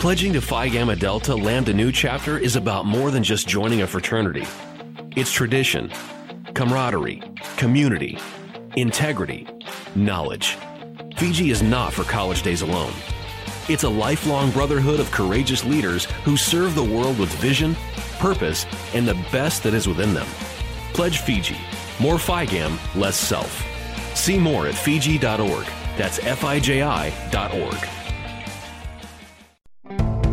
Pledging to Phi Gamma Delta Lambda Nu chapter is about more than just joining a fraternity. It's tradition, camaraderie, community, integrity, knowledge. Fiji is not for college days alone. It's a lifelong brotherhood of courageous leaders who serve the world with vision, purpose, and the best that is within them. Pledge Fiji. More FIGAM, less self. See more at Fiji.org. That's F-I-J-I.org.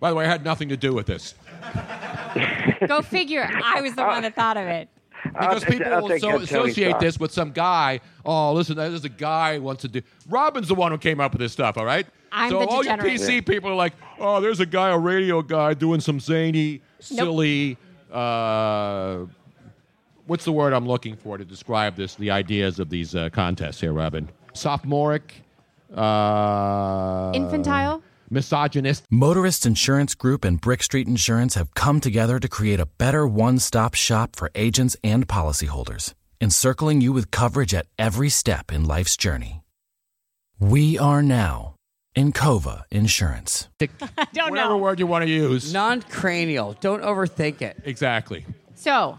By the way, I had nothing to do with this. Go figure. I was the one that thought of it. Because take- people I'll will so associate this with some guy. Oh, listen, there's a guy who wants to do. Robin's the one who came up with this stuff. All right. I'm so the all you degenerate. PC people are like, oh, there's a guy, a radio guy, doing some zany, silly. Uh, what's the word I'm looking for to describe this? The ideas of these uh, contests here, Robin. Sophomoric. Uh, Infantile? Misogynist. Motorist Insurance Group and Brick Street Insurance have come together to create a better one stop shop for agents and policyholders, encircling you with coverage at every step in life's journey. We are now Encova Insurance. don't Whatever word you want to use. Non cranial. Don't overthink it. Exactly. So,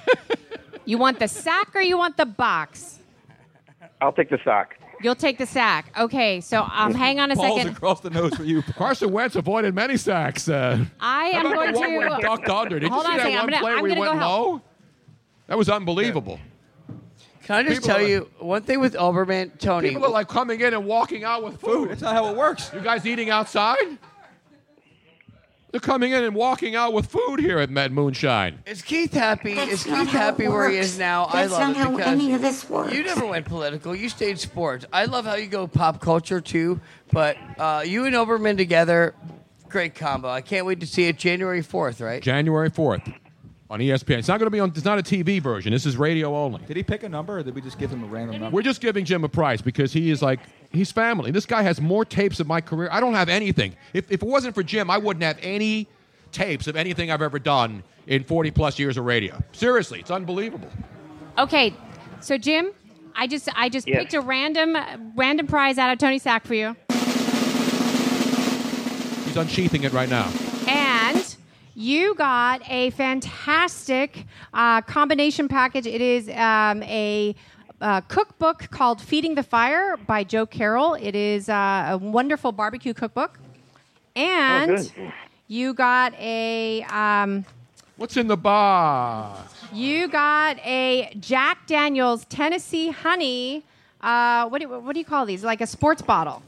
you want the sack or you want the box? I'll take the sock. You'll take the sack. Okay, so um, hang on a Balls second. across the nose for you. Carson Wentz avoided many sacks. Uh, I how am about going the one where he to. ducked under? Did Hold you on see a that second. I'm one gonna- play I'm where he gonna went go help. low? That was unbelievable. Can I just People tell are- you one thing with Olbermann, Tony? People are like coming in and walking out with food. That's not how it works. You guys eating outside? They're coming in and walking out with food here at Med Moonshine. Is Keith happy? That's is Keith happy where he is now? That's I love not it how because any of this works. You never went political. You stayed sports. I love how you go pop culture too. But uh, you and Olbermann together, great combo. I can't wait to see it January fourth, right? January 4th on ESPN. It's not going to be on, it's not a TV version. This is radio only. Did he pick a number, or did we just give him a random number? We're just giving Jim a price because he is like, he's family. This guy has more tapes of my career. I don't have anything. If, if it wasn't for Jim, I wouldn't have any tapes of anything I've ever done in 40 plus years of radio. Seriously, it's unbelievable. Okay, so Jim, I just I just Yes. picked a random random prize out of Tony Sack for you, He's unsheathing it right now. and you got a fantastic uh, combination package. It is um, a uh, cookbook called "Feeding the Fire" by Joe Carroll. It is uh, a wonderful barbecue cookbook, and good. you got a. Um, What's in the box? You got a Jack Daniels Tennessee Honey. Uh, what, do, what do you call these? Like a sports bottle.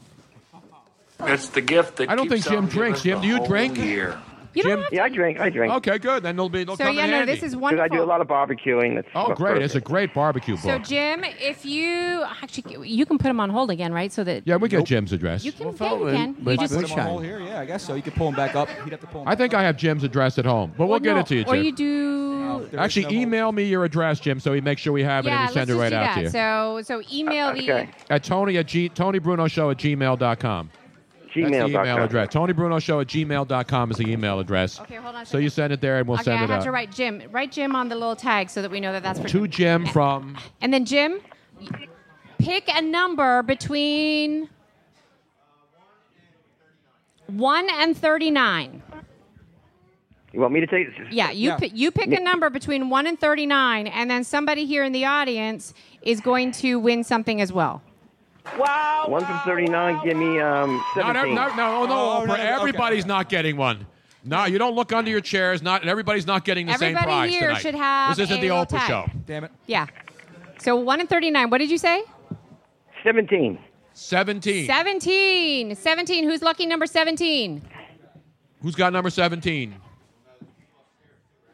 It's the gift that I don't think Jim drinks. Jim, do you drink? Year. You Jim? Yeah, I drink. I drink. Okay, good. Then they'll be. They'll So, come yeah, in no, handy. this is Because I do a lot of barbecuing. That's Oh, great! It's a great barbecue So. Jim, if you actually, you can put them on hold again, right? So that yeah, we get Jim's address. You can, yeah, you can. You If I just, put him on hold here, yeah, I guess so. You could pull him back up. He'd have to pull him. I think I have Jim's address at home, but we'll Well, get no, it to you, Or you do. Actually, email me your address, Jim, so we make sure we have it and we send let's it just right do out that. to you. So, so email uh, the. At Tony at G, Tony Bruno Show at gmail.com. That's the email address. Tony Bruno Show at gmail.com is the email address. Okay, hold on a So you send it there and we'll okay, send I it have out. to write Jim. Write Jim on the little tag so that we know that that's for To Jim from. And then Jim, pick a number between one and thirty-nine. You want me to take? Yeah, you pi- you pick a number between one and thirty-nine, and then somebody here in the audience is going to win something as well. Wow. One from 39. Give me um, Not 17. ev- no, no, no, no, for everybody's not getting one. No, you don't look under your chairs. Not everybody's not getting the same Everybody prize here tonight. should have this isn't a the little Oprah tag. show. Damn it. Yeah. So one and thirty-nine. What did you say? 17. 17. Seventeen. Seventeen. Who's lucky number seventeen? Who's got number 17?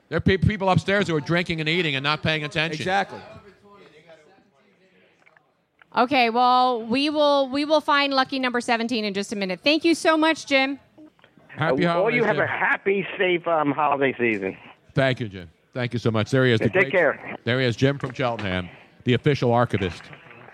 There are pe- people upstairs who are drinking and eating and not paying attention. Exactly. Okay. Well, we will we will find lucky number seventeen in just a minute. Thank you so much, Jim. Happy All holidays. you have Jim. a happy, safe um, holiday season. Thank you, Jim. Thank you so much. There he is. the Take great- care. There he is, Jim from Cheltenham, the official archivist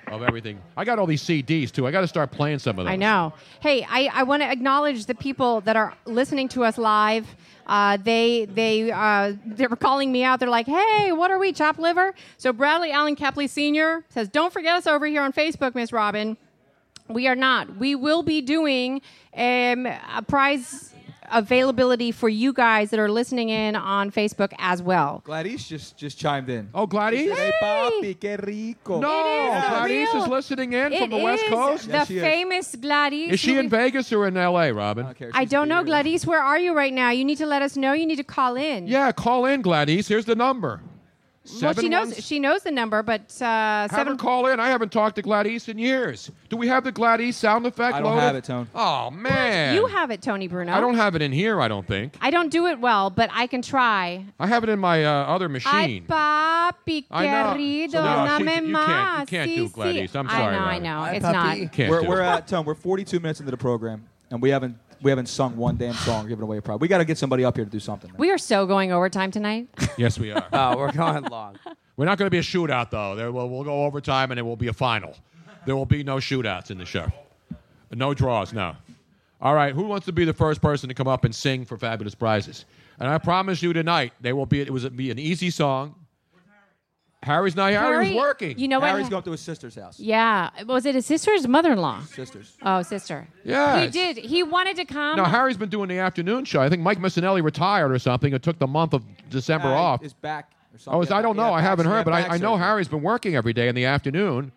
of everything. I got all these CDs too. I got to start playing some of them. I know. Hey, I, I want to acknowledge the people that are listening to us live. Uh, they they uh, they were calling me out. They're like, "Hey, what are we, chop liver?" So Bradley Allen Kepley Sr. says, "Don't forget us over here on Facebook, Miss Robin." We are not. We will be doing um, a prize availability for you guys that are listening in on Facebook as well. Gladise just just chimed in. Oh, Gladise? Hey, papi, qué rico. No, Gladise is listening in from It the West is Coast. The famous Gladise. Is she who in we- Vegas or in L.A., Robin? I don't know, Gladise. Where are you right now? You need to let us know. You need to call in. Yeah, call in, Gladise. Here's the number. Well, she knows one- she knows the number, but uh, Have her seven. call in. I haven't talked to Gladise in years. Do we have the Gladise sound effect I don't loaded? have it, Tone. Oh man, You have it, Tony Bruno. I don't have it in here. I don't think. I don't do it well, but I can try. I have it in my uh, other Ay, machine. papi I know. querido, So no, dame she- you más. can't- you can't Sí, do. Gladise. I'm I know, I know. It's not. We're we're it. at Tone. We're 42 minutes into the program, and we haven't we haven't sung one damn song, giving away a prize. We got to get somebody up here to do something. We are so going overtime tonight. Yes, we are. Oh, we're going long. We're not going to be a shootout though. There will, we'll go overtime and it will be a final. There will be no shootouts in the show. No draws. No. All right. Who wants to be the first person to come up and sing for fabulous prizes? And I promise you tonight, they will be. It was be an easy song. Harry's not here. Harry, was Harry, working. you know what? Harry's going up to his sister's house. Yeah, was it his sister or his mother-in-law? Sisters. Oh, sister. Yeah, he did. He wanted to come. No, Harry's been doing the afternoon show. I think Mike Missanelli retired or something and took the month of December Harry off. Is back or something. Oh, is, I don't know. Yeah, I haven't heard, but I, I know. Harry's been working every day in the afternoon.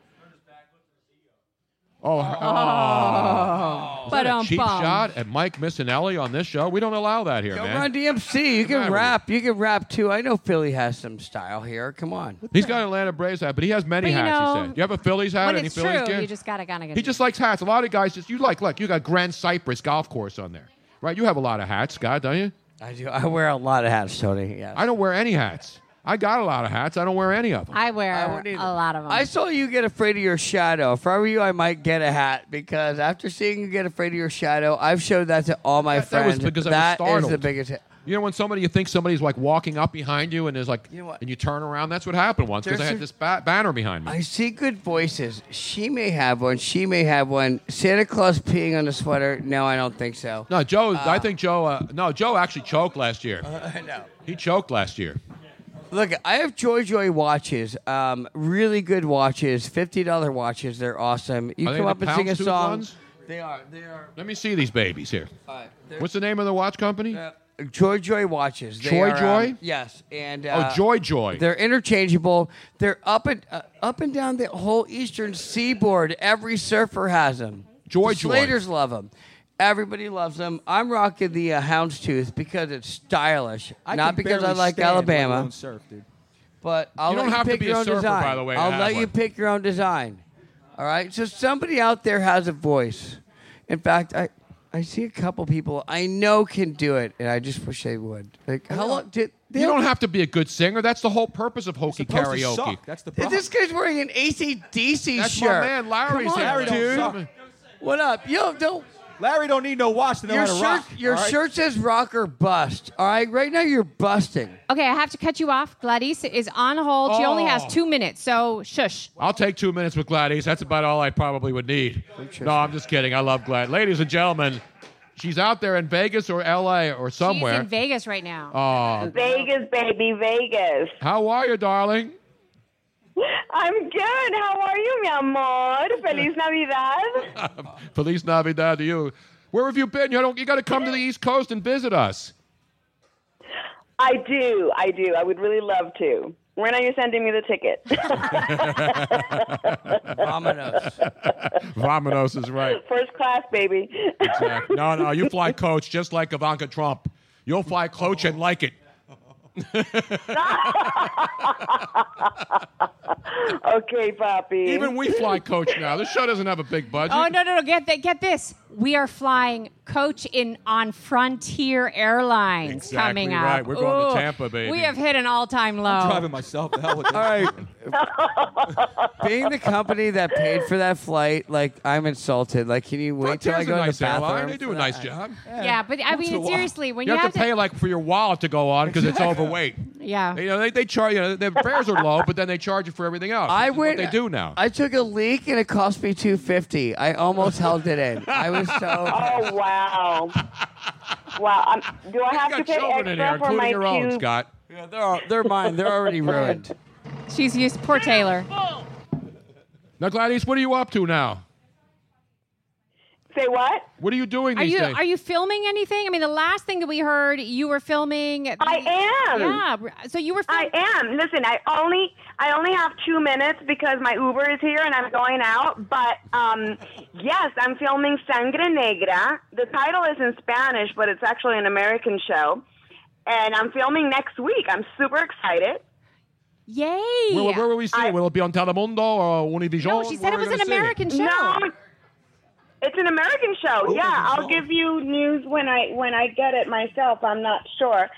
Oh, oh. oh. Is that a Ba-dum-bum. cheap shot at Mike Missanelli on this show? We don't allow that here, Go man. Run DMC. You can matter? rap. You can rap too. I know Philly has some style here. Come on. He's got an Atlanta Braves hat, but he has many But you hats. know, he said. You have a Phillies hat? when Any it's Phillies true, gear? you just gotta gotta get. He just likes hats. A lot of guys just you like. Look, you got Grand Cypress Golf Course on there, right? You have a lot of hats, Scott, don't you? I do. I wear a lot of hats, Tony. Yeah. I don't wear any hats. I got a lot of hats. I don't wear any of them. I wear I wouldn't a either. lot of them. I saw you get afraid of your shadow. If I were you, I might get a hat because after seeing you get afraid of your shadow, I've showed that to all my That- that was friends. because I was That is startled. the biggest. hit. You know when somebody you think somebody's like walking up behind you and there's like You know what? and you turn around. That's what happened once because I There's had a- this ba- banner behind me. I see good voices. She may have one. She may have one. Santa Claus peeing on the sweater. No, I don't think so. no, Joe. I think Joe. Uh, no, Joe actually choked last year. I know. He choked last year. Look, I have Joy Joy watches. Um, really good watches. Fifty dollar watches. They're awesome. You Are they come the up and sing a song. ones? They are. They are. Let me see these babies here. All right, they're- What's the name of the watch company? Uh, Joy Joy watches. They Joy are, Joy? um, yes, and uh, oh, Joy Joy. They're interchangeable. They're up and uh, up and down the whole eastern seaboard. Every surfer has them. Joy the Joy. Slaters love them. Everybody loves them. I'm rocking the uh, Houndstooth because it's stylish, I not can because I like stand, let Alabama. alone Surf, dude. But I'll You let don't you have to pick be your a own surfer, design. by the way, to I'll have let you one. pick your own design. All right. So somebody out there has a voice. In fact, I I see a couple people I know can do it, and I just wish they would. Like, how long did you don't have to be a good singer. That's the whole purpose of hokey Supposed to karaoke. suck. That's the problem. This guy's wearing an ACDC That's shirt. my man Larry's Come on, here, Larry don't dude. suck. What up? Yo, don't. Larry don't need no watch to know Your how to shirt, rock. your all right? shirt says rock or bust. All right, right now you're busting. okay, I have to cut you off. Gladise is on hold. She only has Oh. two minutes, so shush. I'll take two minutes with Gladise. That's about all I probably would need. No, I'm just kidding. I love Glad. Ladies and gentlemen, she's out there in Vegas or L.A. or somewhere. She's in Vegas right now. Oh, Vegas, baby, Vegas. how are you, darling? I'm good. How are you, mi amor? Feliz Navidad. Feliz Navidad to you. Where have you been? You don't. You got to come to the East Coast and visit us. I do. I do. I would really love to. When are you sending me the ticket? Vamonos. Vamonos is right. First class, baby. Exactly. No, no, you fly coach just like Ivanka Trump. You'll fly coach and like it. okay, Poppy. Even we fly coach now. This show doesn't have a big budget. Oh no no no! Get th- get this. We are flying coach in on Frontier Airlines Exactly coming up. right. We're going to Tampa, baby. We have hit an all-time low. I'm driving myself. The hell with this. All right. Being the company that paid for that flight, like I'm insulted. Like, can you wait till I Frontier's go a to nice the bathroom? airline. They do a nice job. Yeah, but I Once in a mean seriously, when you, you, have, to pay like for your wallet to go on because it's overweight. yeah. You know, they, they charge. You know, their fares are low, but then they charge you for everything else. I This what went. they do now. I took a leak and it cost me two fifty. I almost held it in. I was so. Oh wow! Wow. Um, do I have you to got pay children in here, extra for including my your own, two? Scott. Yeah, they're all, they're mine. They're already ruined. She's used poor Taylor. Now, Gladise, what are you up to now? Say what? What are you doing Are these you days? are you filming anything? I mean, the last thing that we heard, you were filming. I am. Yeah. So you were. I am. Listen, I only I only have two minutes because my Uber is here and I'm going out. But um, yes, I'm filming Sangre Negra. The title is in Spanish, but it's actually an American show, and I'm filming next week. I'm super excited. Yay! Where, where will we see it? Will it be on Telemundo or Univision? No, she said it was an gonna see American show. No, it's an American show. yeah, I'll give you news when I when I get it myself. I'm not sure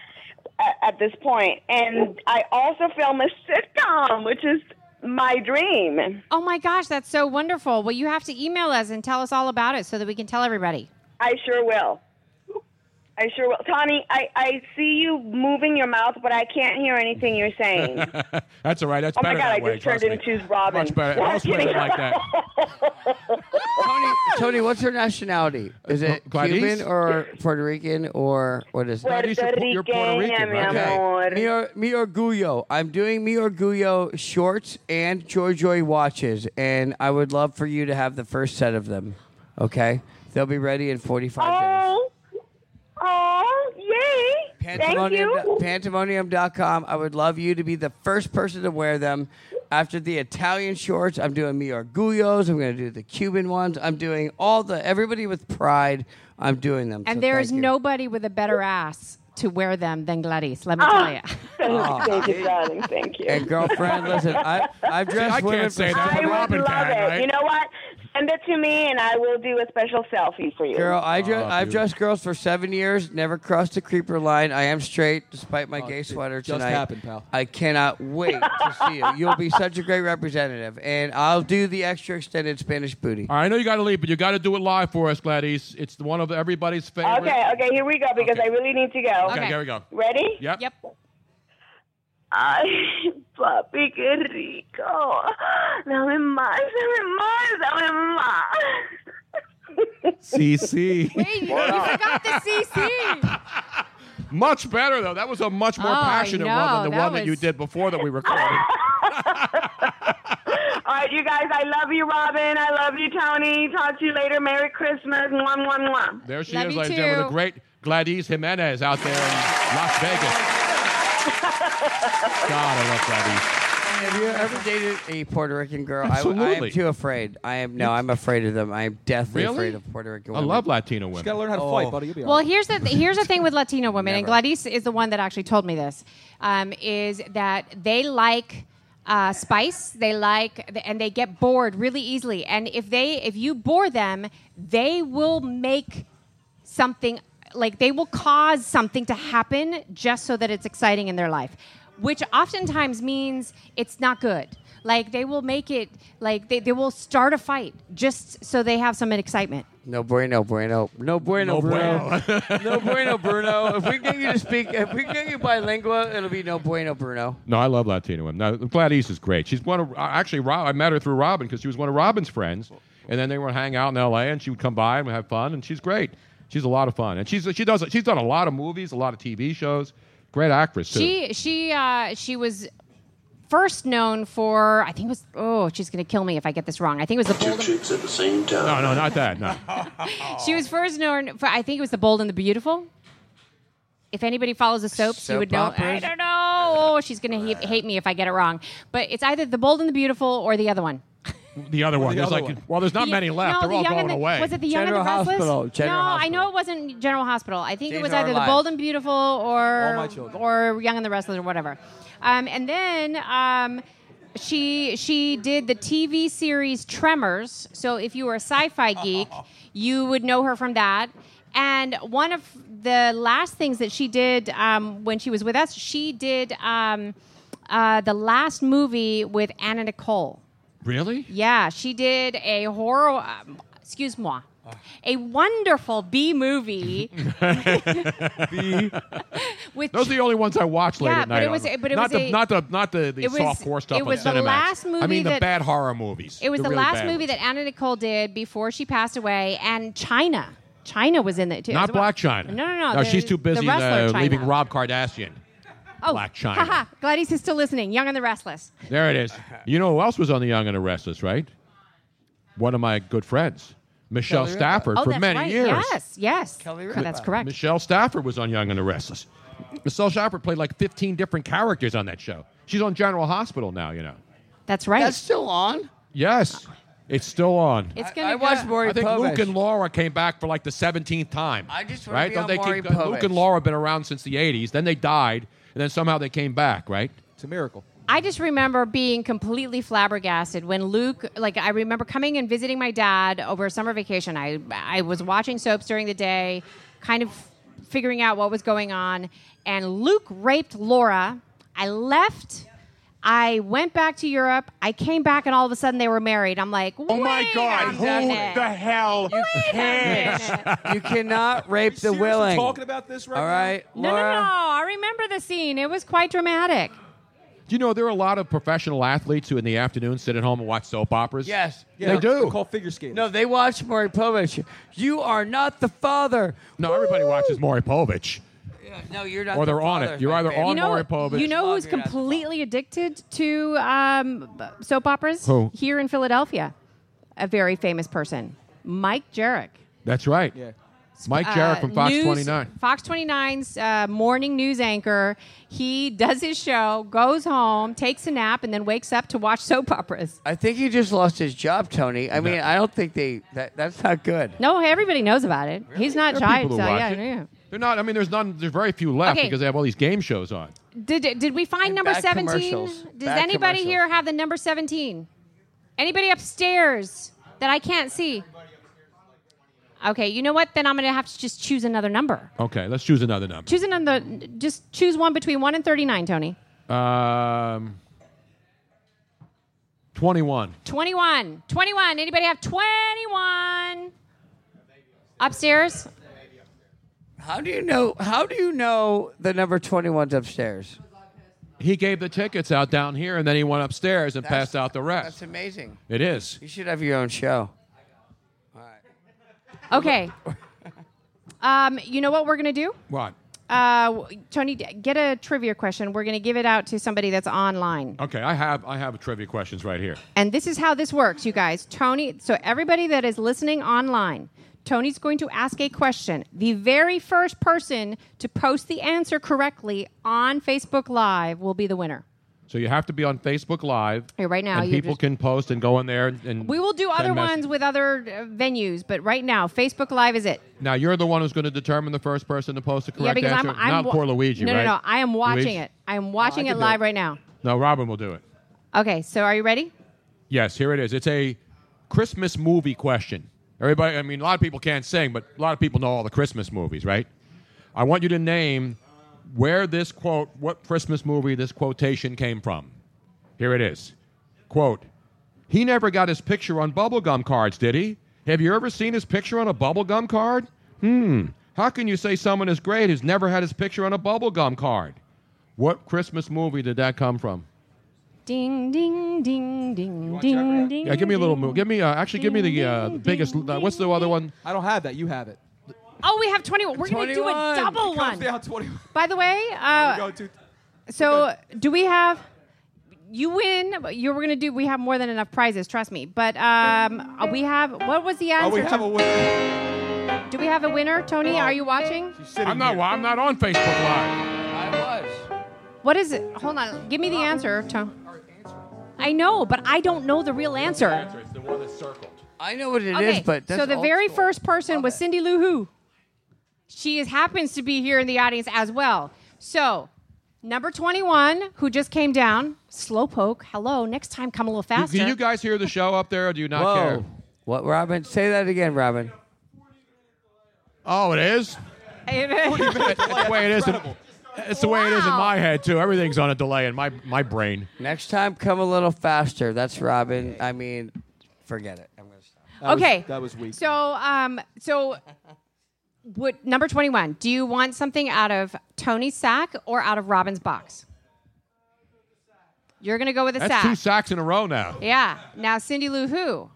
at, at this point. And I also film a sitcom, which is my dream. Oh my gosh, that's so wonderful. Well, you have to email us and tell us all about it so that we can tell everybody. I sure will. I sure will. Tony, I, I see you moving your mouth, but I can't hear anything you're saying. That's all right. That's oh my God, that I way. just turned trust me. into Robin. Much better. No, I'm Most women kidding. like that. Tony, Tony, what's your nationality? Uh, is it Gladise? Cuban or Puerto Rican or what is it? Gladise, you're Pu- you're Puerto Rican, right? Okay. Mi, or, mi orgullo. I'm doing mi orgullo shorts and Joy Joy watches, and I would love for you to have the first set of them. Okay, they'll be ready in 45 days. Oh, Oh, yay! Thank Pandemonium, you. pandemonium.com. I would love you to be the first person to wear them. After the Italian shorts, I'm doing mi orgullos. I'm going to do the Cuban ones. I'm doing all the everybody with pride. I'm doing them. And So there thank is you. nobody with a better ass to wear them than Gladise. Let me Oh. tell you. Oh. Thank you, darling. Thank you. And girlfriend, listen, I, I've dressed I women can't say for that, but I would Robin love can, it. right? You know what? Send it to me, and I will do a special selfie for you. Girl, I Oh, dress, I've dressed girls for seven years, never crossed the creeper line. I am straight, despite my Oh, gay it sweater just tonight. happened, pal. I cannot wait to see you. You'll be such a great representative, and I'll do the extra extended Spanish booty. All right, I know you got to leave, but you got to do it live for us, Gladise. It's one of everybody's favorite. Okay, okay, here we go because I really need to go. Okay, here we go. Ready? Yep. Yep. Ay, papi, qué rico. Dame más, dame más, dame más. CC. Wait, you, you forgot the CC. Much better though. That was a much more Oh, I passionate know. one than the That one that you was- did before that we recorded. All right, you guys, I love you, Robin. I love you, Tony. Talk to you later. Merry Christmas. Mwah, mwah, mwah. There she Love is, you ladies and gentlemen, the too. great Gladise Jimenez out there in Las Vegas. God, I love Gladise. Have you ever dated a Puerto Rican girl? I, I Absolutely. am too afraid. I am no, I'm afraid of them. I am deathly Really? afraid of Puerto Rican I women. love Latino You women. got to learn how to Oh. fight, buddy. You'll be all Well, right. here's the th- here's the thing with Latino women, and Gladise is the one that actually told me this. Um, is that they like uh, spice, they like, and they get bored really easily. And if they if you bore them, they will make something like they will cause something to happen just so that it's exciting in their life, which oftentimes means it's not good. Like they will make it like they, they will start a fight just so they have some excitement. No bueno, bueno, no bueno, No Bruno. no bueno, Bruno. If we can get you to speak, if we can get you bilingual, it'll be no bueno, Bruno. No, I love Latino women. Now, Gladise is great. She's one of uh, actually. Rob, I met her through Robin because she was one of Robin's friends, and then they would hang out in L.A. and she would come by and we'd have fun. And she's great. She's a lot of fun, and she's she does she's done a lot of movies, a lot of TV shows. Great actress too. She she uh, she was first known for I think it was oh she's gonna kill me if I get this wrong. I think it was the Bold. And, chicks at the same time. no, no, not that. No. she was first known for I think it was the Bold and the Beautiful. If anybody follows the soaps, you Soap would know. I don't know. oh, she's gonna hate, hate me if I get it wrong. But it's either the Bold and the Beautiful or the other one. The other one. the There's other like, one. well, there's not The- many left. no, They're the all going the, away. Was it the Young General and the Restless? Hospital, General no, I know it wasn't General Hospital. I think Days it was of Our either the Bold and Beautiful or All My Children. or Young and the Restless or whatever. Um, and then um, she she did the TV series Tremors. So if you were a sci-fi geek, you would know her from that. And one of the last things that she did um, when she was with us, she did um, uh, the last movie with Anna Nicole. Really? Yeah, she did a horror. Um, excuse moi. A wonderful B movie. with Those are the only ones I watch late Yeah, at but night. it was on- but it not was the a- not the not the, the it was- soft core stuff it was the Cinemax. last I movie mean the bad horror movies. It was the the really last movie ones. that Anna Nicole did before she passed away, and China. China was in it too. Not. Blac Chyna. No, no, no. No, the- she's too busy uh, leaving Rob Kardashian. Oh, Blac Chyna. Haha, glad he's still listening. Young and the Restless. There it is. You know who else was on the Young and the Restless, right? One of my good friends, Michelle Kelly Stafford, oh, for that's many right. years. Yes, yes. Kelly Oh, that's correct. Michelle Stafford was on Young and the Restless. Michelle Stafford played like 15 different characters on that show. She's on General Hospital now, you know. That's right. That's still on. Yes, it's still on. it's I, gonna. I watched go- Maury I think Povich. Luke and Laura came back for like the 17th time. I just wanna right? be Don't on they Maury keep, Luke and Laura have been around since the 80s. Then they died, and then somehow they came back, right? It's a miracle. I just remember being completely flabbergasted when Luke, like, I remember coming and visiting my dad over a summer vacation. I, I was watching soaps during the day, kind of figuring out what was going on, and Luke raped Laura. I left. I went back to Europe. I came back, and all of a sudden they were married. I'm like, oh my God, who the hell cares? You cannot rape the Seriously willing. talking about this right All right, No, no, no. I remember the scene. It was quite dramatic. Do you know there are a lot of professional athletes who in the afternoon sit at home and watch soap operas? Yes. Yeah, They do. They're called figure skaters. No, they watch Maury Povich. You are not the father. No, everybody watches Maury Povich. No, you're not. Or they're on it. You're either favorite. on you know, Maury Povich. you know who's Love, you're not the completely addicted to um, soap operas? Who? Here in Philadelphia. A very famous person. Mike Jerrick. That's right. Yeah. Mike Jerrick Uh, from Fox news- 29. Fox 29's uh, morning news anchor. He does his show, goes home, takes a nap, and then wakes up to watch soap operas. I think he just lost his job, Tony. I mean, I don't think they. That, that's not good. No, everybody knows about it. He's not There are shy. people So, yeah, it. yeah. They're not. I mean, there's none. There's very few left Okay. because they have all these game shows on. Did did we find And number bad 17? commercials. Does Bad anybody commercials. here have the number 17? Anybody upstairs that I can't see? Okay, you know what? Then I'm going to have to just choose another number. Okay, let's choose another number. Choose another just choose one between 1 and 39, Tony. Um, 21. 21. 21. Anybody have 21? Upstairs? How do you know? How do you know the number 21's upstairs? He gave the tickets out down here, and then he went upstairs and That's- passed out the rest. That's amazing. It is. You should have your own show. All right. Okay. um, you know what we're going to do? What? Uh, Tony, get a trivia question. We're going to give it out to somebody that's online. Okay, I have I have trivia questions right here. And this is how this works, you guys. Tony, so everybody that is listening online, Tony's going to ask a question. The very first person to post the answer correctly on Facebook Live will be the winner. So you have to be on Facebook Live. Here, right now, and people just- can post and go in there and. and We will do other messages. ones with other uh, venues, but right now, Facebook Live is it. Now you're the one who's going to determine the first person to post the correct yeah, because answer. I'm, I'm Not wa- poor Luigi, No, right? no, no. I am watching Luigi? it. I am watching I it live it. right now. No, Robin will do it. Okay, so are you ready? Yes, here it is. It's a Christmas movie question. Everybody, I mean, a lot of people can't sing, but a lot of people know all the Christmas movies, right? I want you to name where this quote, what Christmas movie this quotation came from. Here it is. Quote, he never got his picture on bubblegum cards, did he? Have you ever seen his picture on a bubblegum card? Hmm. How can you say someone is great who's never had his picture on a bubblegum card? What Christmas movie did that come from? Ding, ding, ding, ding, ding, ding. Yeah, give me a little move. Give me, uh, actually, give me the, uh, the biggest. Uh, what's the other one? I don't have that. You have it. Oh, we have 21. We're going to do a 21. double It comes one. down 21. By the way, uh, Go to- so do we have? You win. You were going to do. We have more than enough prizes. Trust me. But um, uh, we have. What was the Oh, answer? we have a winner. do we have a winner, Tony? Are you watching? I'm not. here. I'm not on Facebook Live. I was. What is it? Hold on. Give me the answer, Tom. I know, but I don't know the real answer. It's the one that's circled. I know what it is, okay, but that's so the old very school. first person was Cindy Lou Who. She is, happens to be here in the audience as well. So, number 21, who just came down, Slowpoke. Hello. Next time, come a little faster. Do you guys hear the show up there, or do you not Whoa. care? What, Robin? Say that again, Robin. Oh, it is. That's the way it is. In- It's the way it is in Wow. my head too. Everything's on a delay in my my brain. Next time, come a little faster. That's Robin. I mean, forget it. I'm gonna stop. That was- okay. that was weak. So, um, so what, number 21, do you want something out of Tony's sack or out of Robin's box? You're going to go with the That's sack. two sacks in a row now. Yeah. Now, Cindy Lou Who,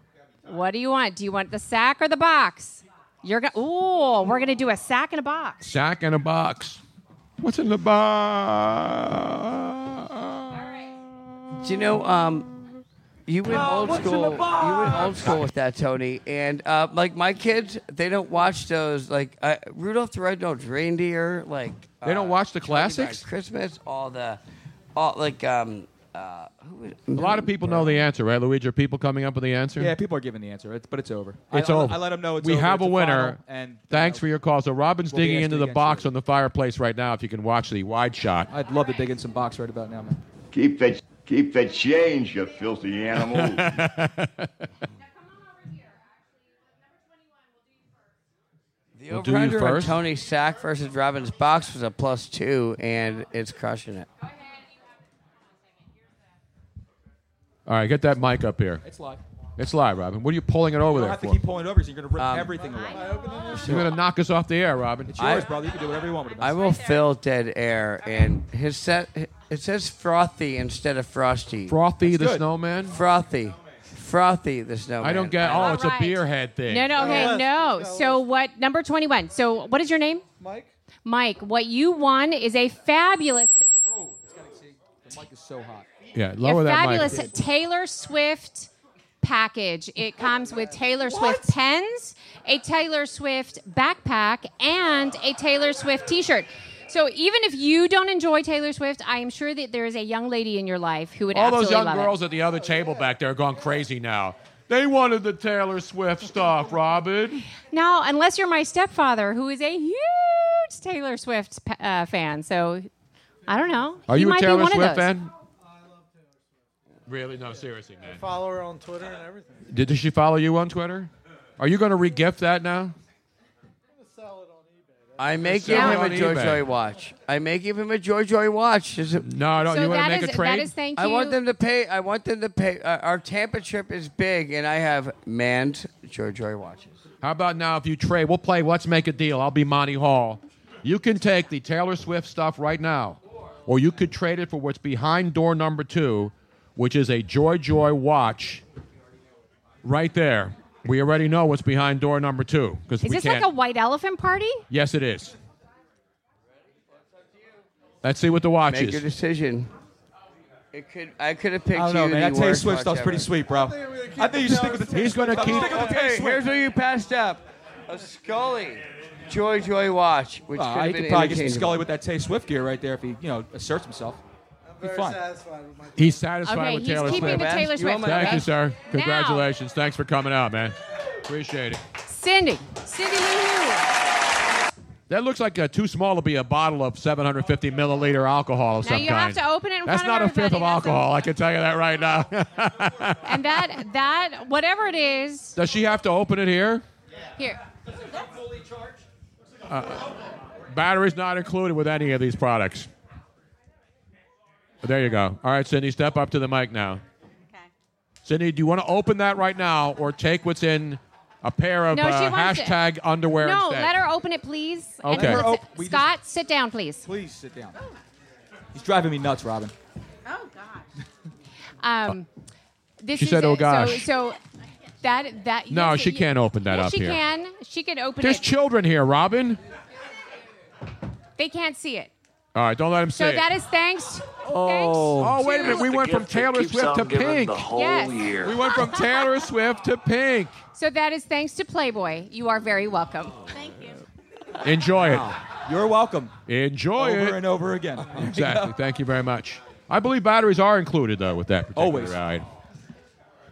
what do you want? Do you want the sack or the box? You're going to, ooh, we're going to do a sack and a box. Sack and a box. What's in the box? Do you know? Um, you went old what's in school. You went old school with that, Tony. And uh, like my kids, they don't watch those. Like uh, Rudolph the Red-Nosed Reindeer. Like They don't uh, watch the Charlie Brown classics? Christmas. All the, all like um. Uh, who would, A lot of people know the answer, right, Luigi? Are people coming up with the answer? Yeah, people are giving the answer, it's, but it's over. It's I, I- over. I let them know it's over. we over. have It's a winner. final, and Thanks for your call. So Robin's We'll digging into the against box on the fireplace right now. If you can watch the wide shot. I'd love to dig in some box right about now, man. Keep the keep the change, you filthy animal. The We'll do over-under on. Tony Sack versus Robin's box was a plus two, and it's crushing it. All right, get that mic up here. It's live. It's live, Robin. What are you pulling it over You don't there have to for? keep pulling it over, so you're going to rip Um, everything away. You're going to knock us off the air, Robin. It's yours, I- brother. You can do whatever you want with it. I will fill dead air, and his set. It says frothy instead of frosty. Frothy That's the good. snowman? Frothy, frothy the snowman. I don't get. Oh, it's a right. beer head thing. No, no, okay, no. So what? Number twenty-one. So what is your name? Mike. Mike. What you won is a fabulous, Whoa, it's got to see. The mic is so hot. Yeah, lower a that fabulous mic. Taylor Swift package. It comes with Taylor Swift pens, a Taylor Swift backpack, and a Taylor Swift T-shirt. So even if you don't enjoy Taylor Swift, I am sure that there is a young lady in your life who would ever love it. All those absolutely young love girls it. at the other table back there are going crazy now. They wanted the Taylor Swift stuff, Robin. Now, unless you're my stepfather, who is a huge Taylor Swift uh, fan, so I don't know. Are He you a might be Taylor one of Swift those. fan? Really? No, seriously, man. Follow her on Twitter and everything. Did, did she follow you on Twitter? Are you going to regift that now? I may Sell give it him a on Joy eBay. Joy watch. I may give him a Joy Joy watch. Is it- No, no. So you want to that make is- a trade? that is thank you. I want them to pay. I want them to pay. Uh, our Tampa trip is big, and I have manned Joy Joy watches. How about now if you trade? We'll play Let's Make a Deal. I'll be Monty Hall. You can take the Taylor Swift stuff right now, or you could trade it for what's behind door number two, which is a Joy Joy watch right there. We already know what's behind door number two because Is we this can't. like a white elephant party? yes, it is. Let's see what the watch Make is. your decision. It could. I could have picked I don't know, you. man. the That Taylor Swift stuff's pretty sweet, bro. I think you should stick with the Taylor He's gonna keep- Stick with the Taylor Hey, Swift. here's what you passed up: a Scully Joy Joy watch, which Well, could have he been could probably get some interchangeable. Scully with that Taylor Swift gear right there if he, you know, asserts himself. Be Very fine. satisfied with my. He's satisfied Okay, with he's Taylor keeping Swift. the Taylor Swift. my Thank you, sir. Congratulations. Thanks for coming out, man. Appreciate it. Cindy. Cindy Lou That looks like uh, too small to be a bottle of 750 milliliter alcohol of Now some you kind. have to open it in That's front not of a fifth of everybody. That's a- alcohol. I can tell you that right now. And that that whatever it is, Does she have to open it here? here. Does it fully charged? Uh, batteries not included with any of these products. There you go. All right, Cindy, step up to the mic now. Okay. Cindy, do you want to open that right now or take what's in a pair of No, she uh, wants to- hashtag underwear No, instead? let her open it, please. And Okay. let's- Oh, we just- Scott, sit down, please. Please sit down. He's driving me nuts, Robin. Oh God. Um, this She is said, it. "Oh, gosh." So, so that that. No, yes, she y- can't open that yes, up she here. can. She can open There's it. children here, Robin. they can't see it. All right, don't let them So see that it. is thanks. Oh. oh, wait a minute. We went from Taylor Swift to Pink. The whole Yes. year. We went from Taylor Swift to Pink. So that is thanks to Playboy. You are very welcome. Thank you. Enjoy it. You're welcome. Enjoy over it. Over and over again. Exactly. Thank you very much. I believe batteries are included though with that particular Always. ride.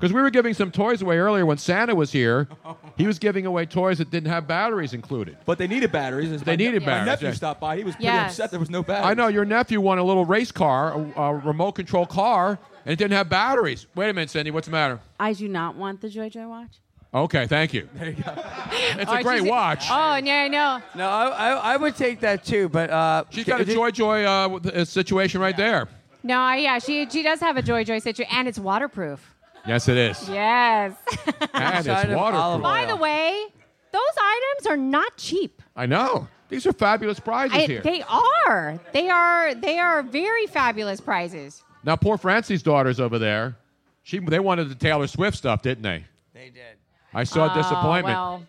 Because we were giving some toys away earlier when Santa was here. He was giving away toys that didn't have batteries included. But they needed batteries. As They my, needed my batteries, nephew yeah. stopped by. He was pretty Yes. upset there was no batteries. I know your nephew won a little race car, a, a remote control car, and it didn't have batteries. Wait a minute, Cindy. What's the matter? I do not want the Joy Joy watch. Okay, thank you. There you go. It's Oh, a great watch. Oh, yeah, I know. No, I, I, I would take that too, but uh, She's got a Joy Joy uh, with- uh, situation right there. No, I- yeah, she she does have a Joy Joy situation, and it's waterproof. Yes, it is. Yes. And Side it's of waterproof. olive By the way, those items are not cheap. I know. These are fabulous prizes I- here. they are. They are. They are very fabulous prizes. Now, poor Francie's daughter's over there. She, they wanted the Taylor Swift stuff, didn't they? They did. I saw Oh, disappointment. well,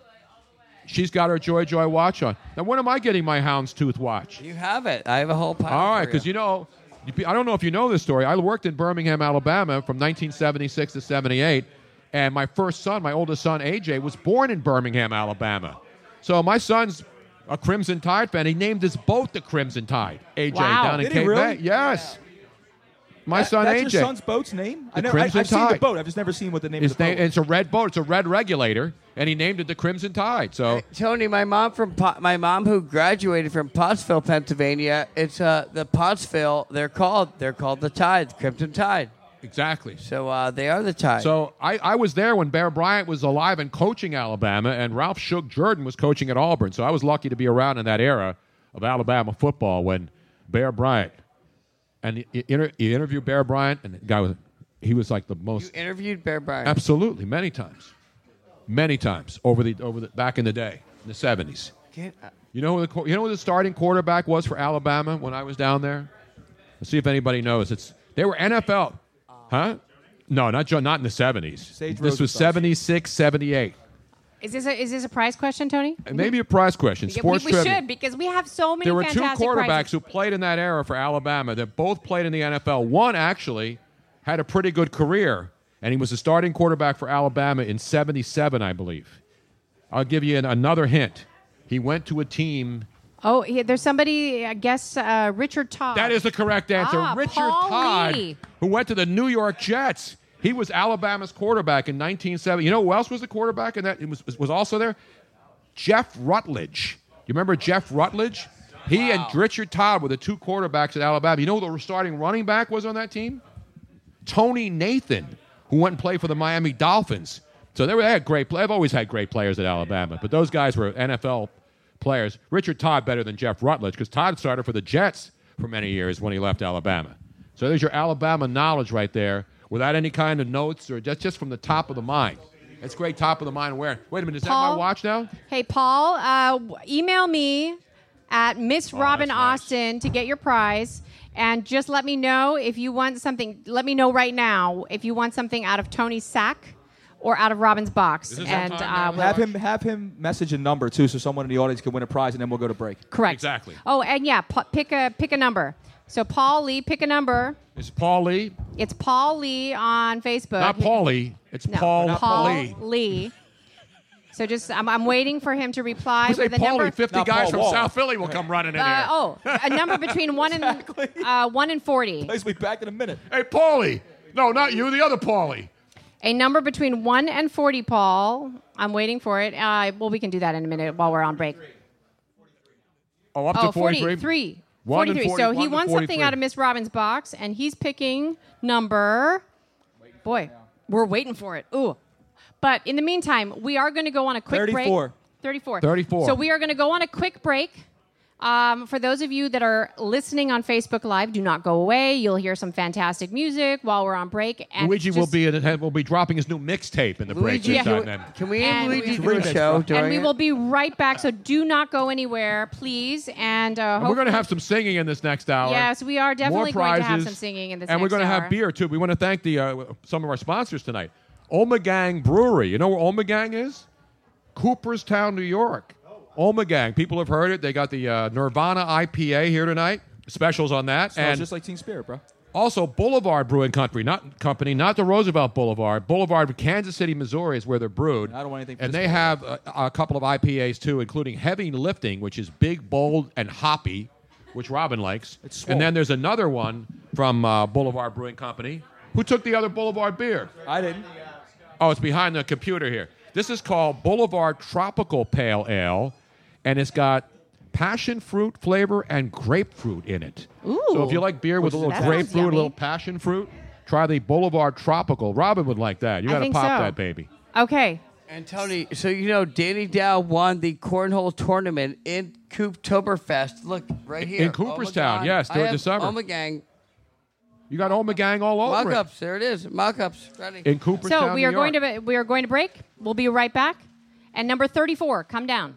She's got her Joy Joy watch on. Now, when am I getting my Houndstooth watch? You have it. I have a whole pile. All right, because you know, you pe- I don't know if you know this story. I worked in Birmingham, Alabama from 1976 to 78, and my first son, my oldest son, AJ, was born in Birmingham, Alabama. So my son's a Crimson Tide fan. He named his boat the Crimson Tide. AJ Wow. down in Did Cape really? May. Yes. My That- son that's AJ. your son's boat's name? I The never, I, Crimson I've seen the boat. I've just never seen what the name His of the boat. name, it's a red boat. It's a red regulator, and he named it the Crimson Tide. So Tony, my mom from Po- my mom who graduated from Pottsville, Pennsylvania. It's uh the Pottsville. They're called they're called the Tide, Crimson Tide. exactly. So uh, they are the Tide. So I, I was there when Bear Bryant was alive and coaching Alabama, and Ralph Shug Jordan was coaching at Auburn. So I was lucky to be around in that era of Alabama football when Bear Bryant and you, inter, he interviewed Bear Bryant, and the guy was he was like the most. you interviewed Bear Bryant. absolutely many times, many times over the over the back in the day in the seventies. You know who the you know who the starting quarterback was for Alabama when I was down there? Let's see if anybody knows. It's they were NFL, huh? No, not Joe, not in the seventies. This was Rosenthal. 76, 78. Is this a, is this a prize question, Tony? Maybe a prize question. Yeah, we, Sports we should because we have so many. There were two quarterbacks prizes. who played in that era for Alabama that both played in the NFL. One actually had a pretty good career, and he was the starting quarterback for Alabama in 77, I believe. I'll give you an, another hint. He went to a team. Oh, yeah, there's somebody. I guess uh, Richard Todd. That is the correct answer. Ah, Richard Paul Todd, Lee. who went to the New York Jets. He was Alabama's quarterback in 1970. You know who else was the quarterback in that? It was, was also there? Jeff Rutledge. You remember Jeff Rutledge? He and Richard Todd were the two quarterbacks at Alabama. You know who the starting running back was on that team? Tony Nathan, who went and played for the Miami Dolphins. So they, were, they had great. Play. I've always had great players at Alabama, but those guys were NFL players. Richard Todd better than Jeff Rutledge because Todd started for the Jets for many years when he left Alabama. So there's your Alabama knowledge right there, without any kind of notes or just just from the top of the mind. That's great, top of the mind awareness. Wait a minute, is that my watch now? Hey, Paul, uh, email me at Miss Oh, Robin Austin to get your prize. And just let me know if you want something. Let me know right now if you want something out of Tony's sack or out of Robin's box. And uh, we'll- have him have him message a number too, so someone in the audience can win a prize, and then we'll go to break. correct. Exactly. Oh, and yeah, p- pick a pick a number. So Paul Lee, pick a number. It's Paul Lee. It's Paul Lee on Facebook. Not Paulie. It's No, Paul Paul Lee. Lee. So just I'm, I'm waiting for him to reply You say with a number. Paulie, 50 guys from South Philly will come running in Uh, here. oh, a number between one and uh, one and forty. Please be back in a minute. Hey, Paulie. No, not you, the other Paulie. A number between one and forty, Paul. I'm waiting for it. Uh, well, we can do that in a minute while we're on break. Oh, up oh, to 43? 43. One 43. 40 so he and wants something out of Miss Robin's box, and he's picking number. Boy, we're waiting for it. Ooh. But in the meantime, we are going to go on a quick 34. break. 34. 34. So we are going to go on a quick break. Um, for those of you that are listening on Facebook Live, do not go away. You'll hear some fantastic music while we're on break. And Luigi will be in, will be dropping his new mixtape in the break Luigi, this can time. we- Then. Can we And Luigi we- do a show and we it? will be right back. So do not go anywhere, please. And, uh, And we're going to have some singing in this next hour. Yes, we are definitely More going to have some singing in this And we're going to have beer, too. We want to thank the uh, some of our sponsors tonight. Ommegang Brewery. You know where Ommegang is? Cooperstown, New York. Ommegang. People have heard it. They got the uh, Nirvana IPA here tonight. Specials on that. Smells and just like Teen Spirit, bro. Also, Boulevard Brewing Company, not company, not the Roosevelt Boulevard. Boulevard, Kansas City, Missouri, is where they're brewed. I don't want anything. And they have a, a couple of IPAs too, including Heavy Lifting, which is big, bold, and hoppy, which Robin likes. and then there's another one from uh, Boulevard Brewing Company. Who took the other Boulevard beer? I didn't. Oh, it's behind the computer here. This is called Boulevard Tropical Pale Ale, and it's got passion fruit flavor and grapefruit in it. So if you like beer with a little That sounds grapefruit, a yummy. little passion fruit, try the Boulevard Tropical. Robin would like that. You got to think pop so. that baby. Okay. And Tony, so you know, Danny Dow won the cornhole tournament in Cooptoberfest. Look right here, In Cooperstown, Ommegang. yes, I during have the summer. Ommegang You got Ommegang all over it. mock-ups. There it is, mock-ups ready. In Cooperstown, So we New are going York. to we are going to break. We'll be right back. And number 34, come down.